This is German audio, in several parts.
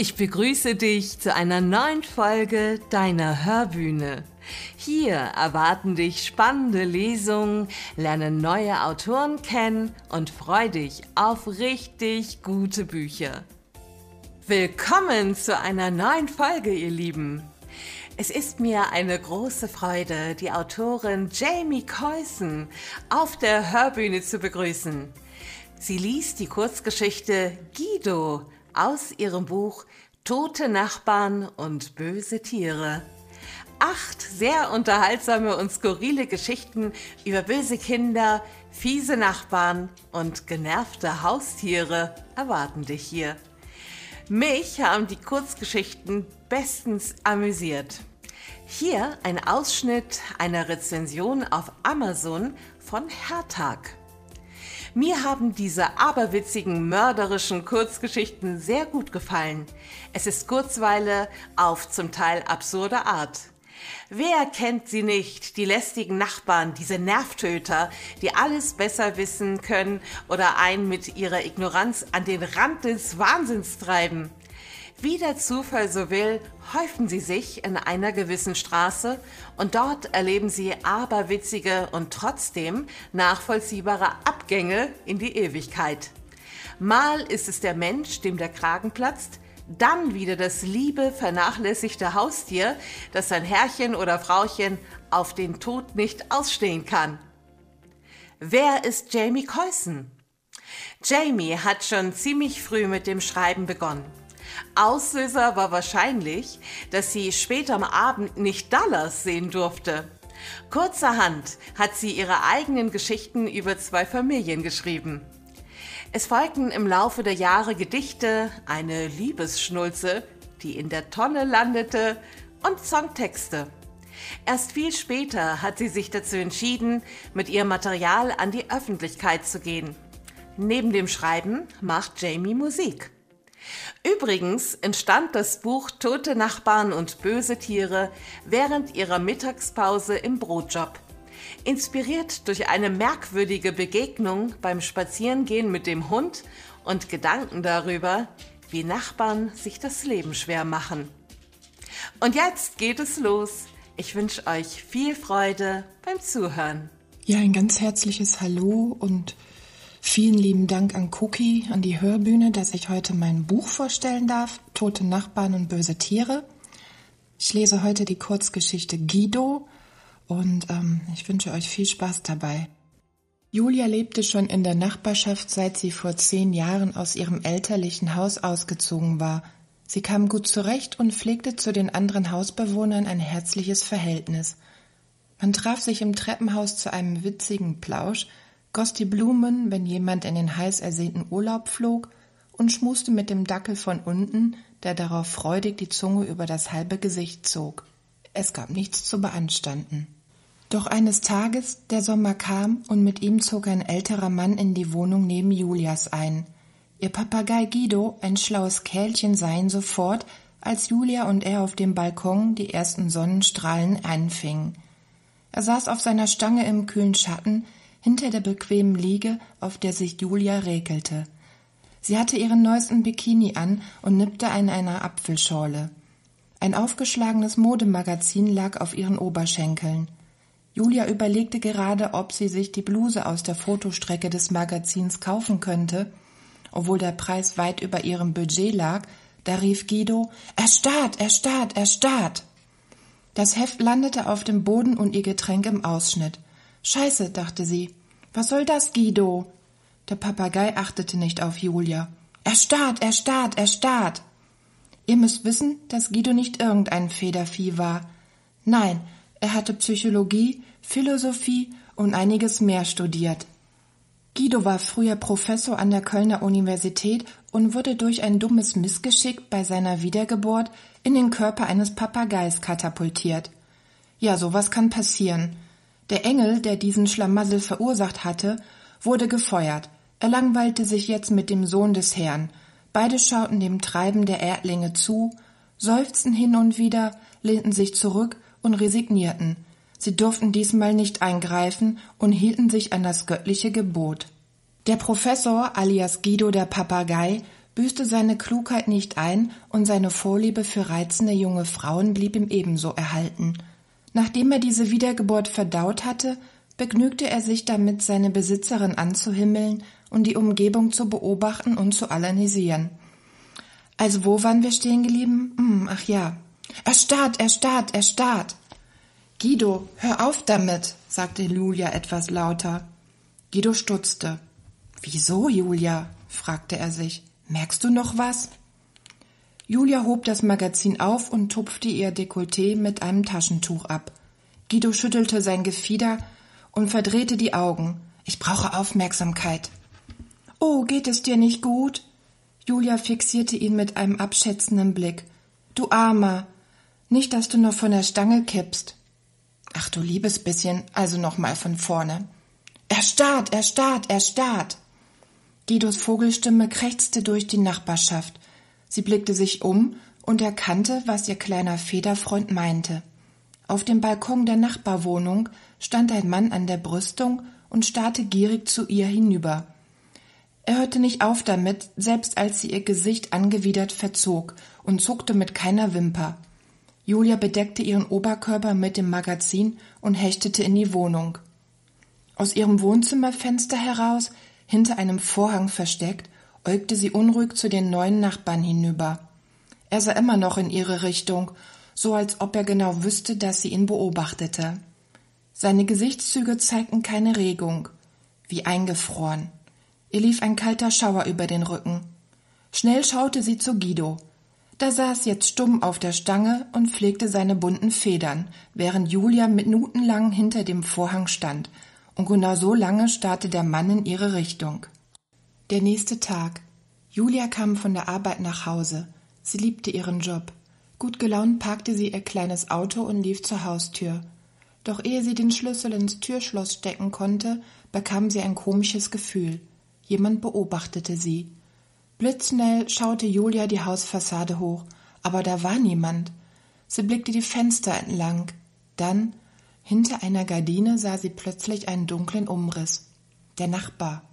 Ich begrüße dich zu einer neuen Folge deiner Hörbühne. Hier erwarten dich spannende Lesungen, lerne neue Autoren kennen und freu dich auf richtig gute Bücher. Willkommen zu einer neuen Folge, ihr Lieben. Es ist mir eine große Freude, die Autorin Jamie Coyson auf der Hörbühne zu begrüßen. Sie liest die Kurzgeschichte Guido aus ihrem Buch Tote Nachbarn und böse Tiere. Acht sehr unterhaltsame und skurrile Geschichten über böse Kinder, fiese Nachbarn und genervte Haustiere erwarten dich hier. Mich haben die Kurzgeschichten bestens amüsiert. Hier ein Ausschnitt einer Rezension auf Amazon von Hertag. Mir haben diese aberwitzigen, mörderischen Kurzgeschichten sehr gut gefallen. Es ist Kurzweile auf zum Teil absurde Art. Wer kennt sie nicht, die lästigen Nachbarn, diese Nervtöter, die alles besser wissen können oder einen mit ihrer Ignoranz an den Rand des Wahnsinns treiben? Wie der Zufall so will, häufen sie sich in einer gewissen Straße und dort erleben sie aberwitzige und trotzdem nachvollziehbare Abgänge in die Ewigkeit. Mal ist es der Mensch, dem der Kragen platzt, dann wieder das liebe, vernachlässigte Haustier, das sein Herrchen oder Frauchen auf den Tod nicht ausstehen kann. Wer ist Jamie Coyson? Jamie hat schon ziemlich früh mit dem Schreiben begonnen. Auslöser war wahrscheinlich, dass sie später am Abend nicht Dallas sehen durfte. Kurzerhand hat sie ihre eigenen Geschichten über zwei Familien geschrieben. Es folgten im Laufe der Jahre Gedichte, eine Liebesschnulze, die in der Tonne landete, und Songtexte. Erst viel später hat sie sich dazu entschieden, mit ihrem Material an die Öffentlichkeit zu gehen. Neben dem Schreiben macht Jamie Musik. Übrigens entstand das Buch Tote Nachbarn und böse Tiere während ihrer Mittagspause im Brotjob. Inspiriert durch eine merkwürdige Begegnung beim Spazierengehen mit dem Hund und Gedanken darüber, wie Nachbarn sich das Leben schwer machen. Und jetzt geht es los. Ich wünsche euch viel Freude beim Zuhören. Ja, ein ganz herzliches Hallo und Vielen lieben Dank an Cookie, an die Hörbühne, dass ich heute mein Buch vorstellen darf, Tote Nachbarn und böse Tiere. Ich lese heute die Kurzgeschichte Guido und ähm, ich wünsche euch viel Spaß dabei. Julia lebte schon in der Nachbarschaft, seit sie vor zehn Jahren aus ihrem elterlichen Haus ausgezogen war. Sie kam gut zurecht und pflegte zu den anderen Hausbewohnern ein herzliches Verhältnis. Man traf sich im Treppenhaus zu einem witzigen Plausch, goss die Blumen, wenn jemand in den heiß ersehnten Urlaub flog, und schmuste mit dem Dackel von unten, der darauf freudig die Zunge über das halbe Gesicht zog. Es gab nichts zu beanstanden. Doch eines Tages, der Sommer kam, und mit ihm zog ein älterer Mann in die Wohnung neben Julias ein. Ihr Papagei Guido, ein schlaues Kerlchen, sah ihn sofort, als Julia und er auf dem Balkon die ersten Sonnenstrahlen einfingen. Er saß auf seiner Stange im kühlen Schatten, hinter der bequemen Liege, auf der sich Julia räkelte. Sie hatte ihren neuesten Bikini an und nippte an einer Apfelschorle. Ein aufgeschlagenes Modemagazin lag auf ihren Oberschenkeln. Julia überlegte gerade, ob sie sich die Bluse aus der Fotostrecke des Magazins kaufen könnte. Obwohl der Preis weit über ihrem Budget lag, da rief Guido Erstarrt, erstarrt, erstarrt. Das Heft landete auf dem Boden und ihr Getränk im Ausschnitt. Scheiße, dachte sie. Was soll das, Guido? Der Papagei achtete nicht auf Julia. Er starrt, er starrt, er starrt. Ihr müsst wissen, dass Guido nicht irgendein Federvieh war. Nein, er hatte Psychologie, Philosophie und einiges mehr studiert. Guido war früher Professor an der Kölner Universität und wurde durch ein dummes Missgeschick bei seiner Wiedergeburt in den Körper eines Papageis katapultiert. Ja, sowas kann passieren. Der Engel, der diesen Schlamassel verursacht hatte, wurde gefeuert. Er langweilte sich jetzt mit dem Sohn des Herrn. Beide schauten dem Treiben der Erdlinge zu, seufzten hin und wieder, lehnten sich zurück und resignierten. Sie durften diesmal nicht eingreifen und hielten sich an das göttliche Gebot. Der Professor alias Guido der Papagei büßte seine Klugheit nicht ein und seine Vorliebe für reizende junge Frauen blieb ihm ebenso erhalten. Nachdem er diese Wiedergeburt verdaut hatte, begnügte er sich damit, seine Besitzerin anzuhimmeln und die Umgebung zu beobachten und zu analysieren. Also wo waren wir stehen geblieben? Hm, ach ja. Erstarrt, erstarrt, erstarrt. Guido, hör auf damit, sagte Julia etwas lauter. Guido stutzte. Wieso, Julia? fragte er sich. Merkst du noch was? Julia hob das Magazin auf und tupfte ihr Dekolleté mit einem Taschentuch ab. Guido schüttelte sein Gefieder und verdrehte die Augen. Ich brauche Aufmerksamkeit. Oh, geht es dir nicht gut? Julia fixierte ihn mit einem abschätzenden Blick. Du Armer. Nicht, dass du noch von der Stange kippst. Ach du liebes bisschen, also noch mal von vorne. Er starrt, er starrt, er starrt. Guidos Vogelstimme krächzte durch die Nachbarschaft. Sie blickte sich um und erkannte, was ihr kleiner Federfreund meinte. Auf dem Balkon der Nachbarwohnung stand ein Mann an der Brüstung und starrte gierig zu ihr hinüber. Er hörte nicht auf damit, selbst als sie ihr Gesicht angewidert verzog und zuckte mit keiner Wimper. Julia bedeckte ihren Oberkörper mit dem Magazin und hechtete in die Wohnung. Aus ihrem Wohnzimmerfenster heraus hinter einem Vorhang versteckt, äugte sie unruhig zu den neuen Nachbarn hinüber. Er sah immer noch in ihre Richtung, so als ob er genau wüsste, dass sie ihn beobachtete. Seine Gesichtszüge zeigten keine Regung, wie eingefroren. Ihr lief ein kalter Schauer über den Rücken. Schnell schaute sie zu Guido. Da saß jetzt stumm auf der Stange und pflegte seine bunten Federn, während Julia minutenlang hinter dem Vorhang stand, und genau so lange starrte der Mann in ihre Richtung. Der nächste Tag. Julia kam von der Arbeit nach Hause. Sie liebte ihren Job. Gut gelaunt parkte sie ihr kleines Auto und lief zur Haustür. Doch ehe sie den Schlüssel ins Türschloss stecken konnte, bekam sie ein komisches Gefühl. Jemand beobachtete sie. Blitzschnell schaute Julia die Hausfassade hoch, aber da war niemand. Sie blickte die Fenster entlang. Dann hinter einer Gardine sah sie plötzlich einen dunklen Umriss. Der Nachbar.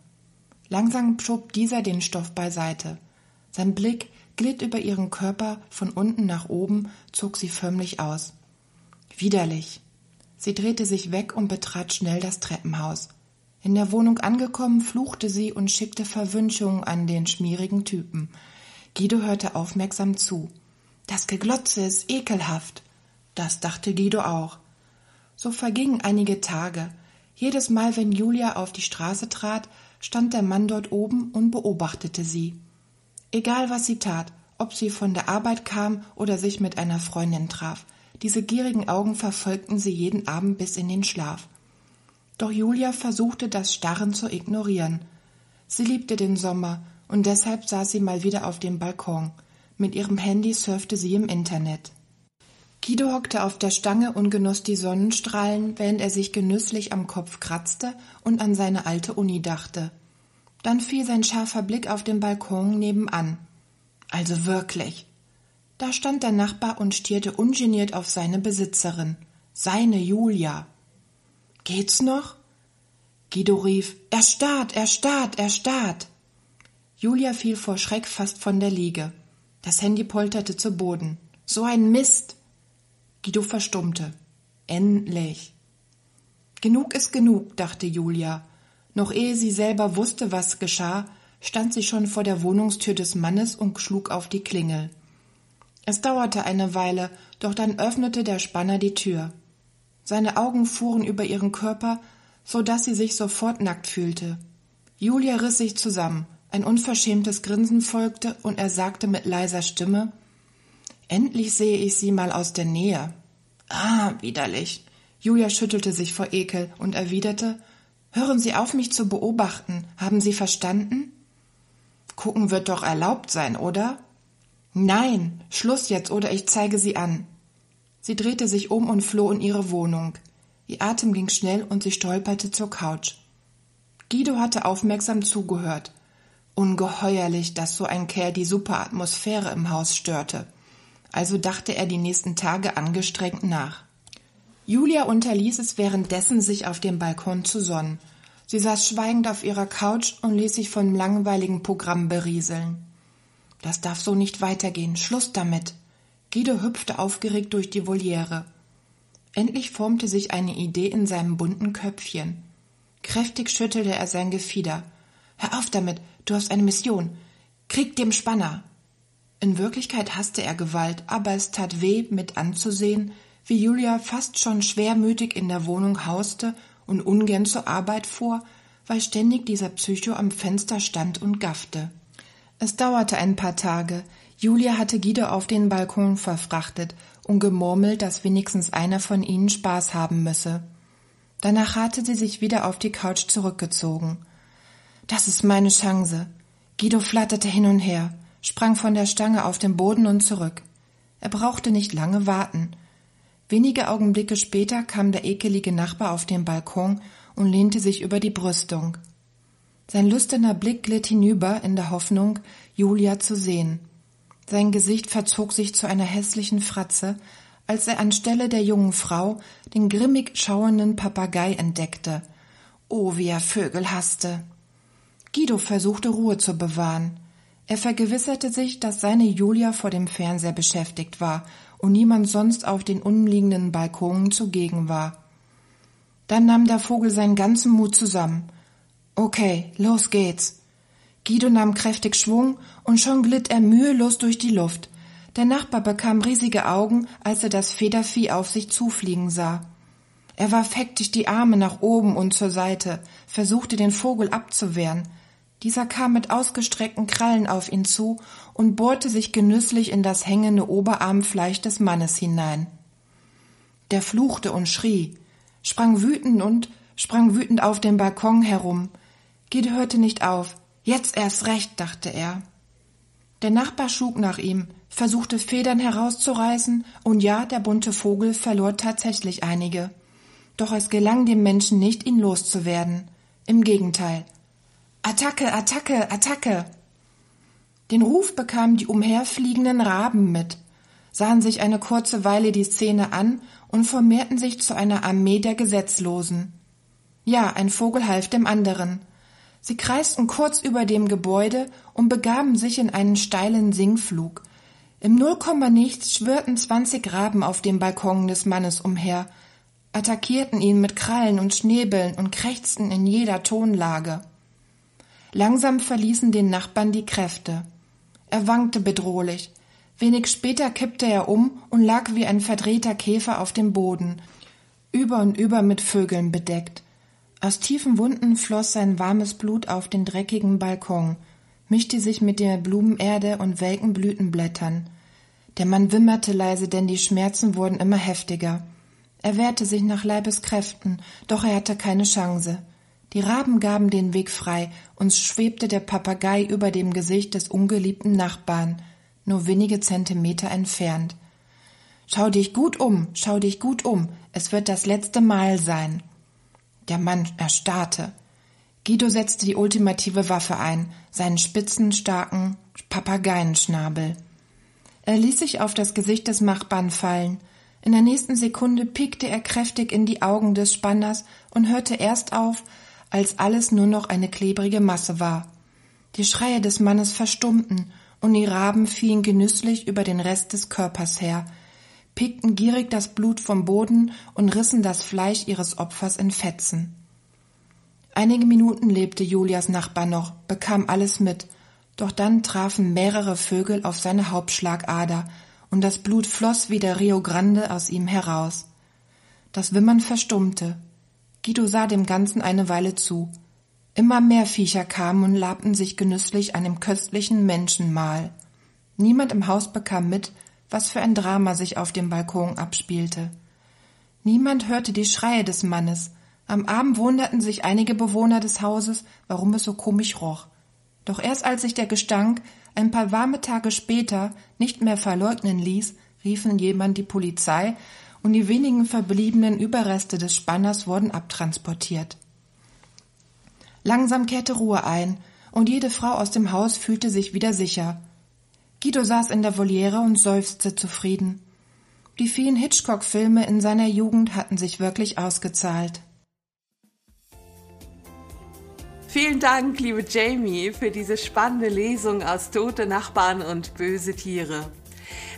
Langsam schob dieser den Stoff beiseite. Sein Blick glitt über ihren Körper von unten nach oben, zog sie förmlich aus. Widerlich. Sie drehte sich weg und betrat schnell das Treppenhaus. In der Wohnung angekommen, fluchte sie und schickte Verwünschungen an den schmierigen Typen. Guido hörte aufmerksam zu. Das Geglotze ist ekelhaft. Das dachte Guido auch. So vergingen einige Tage. Jedes Mal, wenn Julia auf die Straße trat, stand der Mann dort oben und beobachtete sie. Egal was sie tat, ob sie von der Arbeit kam oder sich mit einer Freundin traf, diese gierigen Augen verfolgten sie jeden Abend bis in den Schlaf. Doch Julia versuchte das Starren zu ignorieren. Sie liebte den Sommer und deshalb saß sie mal wieder auf dem Balkon. Mit ihrem Handy surfte sie im Internet. Guido hockte auf der Stange und genoss die Sonnenstrahlen, während er sich genüsslich am Kopf kratzte und an seine alte Uni dachte. Dann fiel sein scharfer Blick auf den Balkon nebenan. Also wirklich. Da stand der Nachbar und stierte ungeniert auf seine Besitzerin, seine Julia. Geht's noch? Guido rief, er starrt, er starrt, er starrt. Julia fiel vor Schreck fast von der Liege. Das Handy polterte zu Boden. So ein Mist! Guido verstummte. Endlich. Genug ist genug, dachte Julia. Noch ehe sie selber wusste, was geschah, stand sie schon vor der Wohnungstür des Mannes und schlug auf die Klingel. Es dauerte eine Weile, doch dann öffnete der Spanner die Tür. Seine Augen fuhren über ihren Körper, so dass sie sich sofort nackt fühlte. Julia riss sich zusammen, ein unverschämtes Grinsen folgte, und er sagte mit leiser Stimme Endlich sehe ich sie mal aus der Nähe. Ah, widerlich. Julia schüttelte sich vor Ekel und erwiderte Hören Sie auf, mich zu beobachten. Haben Sie verstanden? Gucken wird doch erlaubt sein, oder? Nein, Schluss jetzt, oder ich zeige Sie an. Sie drehte sich um und floh in ihre Wohnung. Ihr Atem ging schnell und sie stolperte zur Couch. Guido hatte aufmerksam zugehört. Ungeheuerlich, dass so ein Kerl die super Atmosphäre im Haus störte also dachte er die nächsten Tage angestrengt nach. Julia unterließ es währenddessen, sich auf dem Balkon zu sonnen. Sie saß schweigend auf ihrer Couch und ließ sich vom langweiligen Programm berieseln. Das darf so nicht weitergehen. Schluss damit. Guido hüpfte aufgeregt durch die Voliere. Endlich formte sich eine Idee in seinem bunten Köpfchen. Kräftig schüttelte er sein Gefieder. Hör auf damit, du hast eine Mission. Krieg dem Spanner. In Wirklichkeit hasste er Gewalt, aber es tat weh, mit anzusehen, wie Julia fast schon schwermütig in der Wohnung hauste und ungern zur Arbeit fuhr, weil ständig dieser Psycho am Fenster stand und gaffte. Es dauerte ein paar Tage. Julia hatte Guido auf den Balkon verfrachtet und gemurmelt, dass wenigstens einer von ihnen Spaß haben müsse. Danach hatte sie sich wieder auf die Couch zurückgezogen. Das ist meine Chance. Guido flatterte hin und her, sprang von der Stange auf den Boden und zurück. Er brauchte nicht lange warten. Wenige Augenblicke später kam der ekelige Nachbar auf den Balkon und lehnte sich über die Brüstung. Sein lüsterner Blick glitt hinüber in der Hoffnung, Julia zu sehen. Sein Gesicht verzog sich zu einer hässlichen Fratze, als er anstelle der jungen Frau den grimmig schauenden Papagei entdeckte. Oh, wie er Vögel hasste. Guido versuchte Ruhe zu bewahren. Er vergewisserte sich, dass seine Julia vor dem Fernseher beschäftigt war und niemand sonst auf den umliegenden Balkonen zugegen war. Dann nahm der Vogel seinen ganzen Mut zusammen. Okay, los geht's. Guido nahm kräftig Schwung und schon glitt er mühelos durch die Luft. Der Nachbar bekam riesige Augen, als er das Federvieh auf sich zufliegen sah. Er warf hektisch die Arme nach oben und zur Seite, versuchte den Vogel abzuwehren. Dieser kam mit ausgestreckten Krallen auf ihn zu und bohrte sich genüsslich in das hängende Oberarmfleisch des Mannes hinein. Der fluchte und schrie, sprang wütend und sprang wütend auf dem Balkon herum, Guido hörte nicht auf. Jetzt erst recht, dachte er. Der Nachbar schlug nach ihm, versuchte Federn herauszureißen, und ja, der bunte Vogel verlor tatsächlich einige. Doch es gelang dem Menschen nicht, ihn loszuwerden. Im Gegenteil. Attacke, Attacke, Attacke. Den Ruf bekamen die umherfliegenden Raben mit, sahen sich eine kurze Weile die Szene an und formierten sich zu einer Armee der Gesetzlosen. Ja, ein Vogel half dem anderen. Sie kreisten kurz über dem Gebäude und begaben sich in einen steilen Singflug. Im Nullkommanichts schwirrten zwanzig Raben auf dem Balkon des Mannes umher, attackierten ihn mit Krallen und Schnäbeln und krächzten in jeder Tonlage. Langsam verließen den Nachbarn die Kräfte. Er wankte bedrohlich. Wenig später kippte er um und lag wie ein verdrehter Käfer auf dem Boden, über und über mit Vögeln bedeckt. Aus tiefen Wunden floss sein warmes Blut auf den dreckigen Balkon, mischte sich mit der Blumenerde und welken Blütenblättern. Der Mann wimmerte leise, denn die Schmerzen wurden immer heftiger. Er wehrte sich nach Leibeskräften, doch er hatte keine Chance. Die Raben gaben den Weg frei, und schwebte der Papagei über dem Gesicht des ungeliebten Nachbarn, nur wenige Zentimeter entfernt. Schau dich gut um, schau dich gut um, es wird das letzte Mal sein. Der Mann erstarrte. Guido setzte die ultimative Waffe ein, seinen spitzen, starken Papageienschnabel. Er ließ sich auf das Gesicht des Nachbarn fallen. In der nächsten Sekunde piekte er kräftig in die Augen des Spanners und hörte erst auf, als alles nur noch eine klebrige Masse war. Die Schreie des Mannes verstummten und die Raben fielen genüsslich über den Rest des Körpers her, pickten gierig das Blut vom Boden und rissen das Fleisch ihres Opfers in Fetzen. Einige Minuten lebte Julias Nachbar noch, bekam alles mit, doch dann trafen mehrere Vögel auf seine Hauptschlagader, und das Blut floss wie der Rio Grande aus ihm heraus. Das Wimmern verstummte. Guido sah dem Ganzen eine Weile zu. Immer mehr Viecher kamen und labten sich genüsslich an dem köstlichen Menschenmahl. Niemand im Haus bekam mit, was für ein Drama sich auf dem Balkon abspielte. Niemand hörte die Schreie des Mannes. Am Abend wunderten sich einige Bewohner des Hauses, warum es so komisch roch. Doch erst als sich der Gestank ein paar warme Tage später nicht mehr verleugnen ließ, riefen jemand die Polizei und die wenigen verbliebenen Überreste des Spanners wurden abtransportiert. Langsam kehrte Ruhe ein, und jede Frau aus dem Haus fühlte sich wieder sicher. Guido saß in der Voliere und seufzte zufrieden. Die vielen Hitchcock-Filme in seiner Jugend hatten sich wirklich ausgezahlt. Vielen Dank, liebe Jamie, für diese spannende Lesung aus Tote Nachbarn und böse Tiere.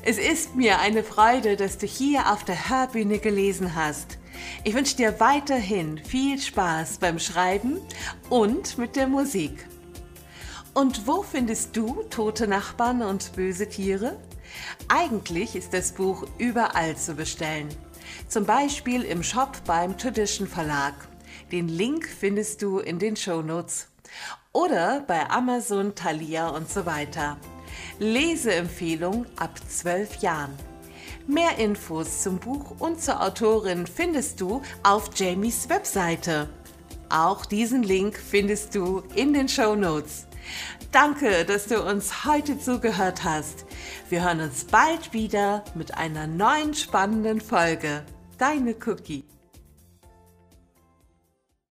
Es ist mir eine Freude, dass du hier auf der Hörbühne gelesen hast. Ich wünsche dir weiterhin viel Spaß beim Schreiben und mit der Musik. Und wo findest du tote Nachbarn und böse Tiere? Eigentlich ist das Buch überall zu bestellen. Zum Beispiel im Shop beim Tradition Verlag. Den Link findest du in den Show Notes. Oder bei Amazon, Thalia und so weiter. Leseempfehlung ab 12 Jahren. Mehr Infos zum Buch und zur Autorin findest du auf Jamies Webseite. Auch diesen Link findest du in den Show Notes. Danke, dass du uns heute zugehört hast. Wir hören uns bald wieder mit einer neuen spannenden Folge. Deine Cookie.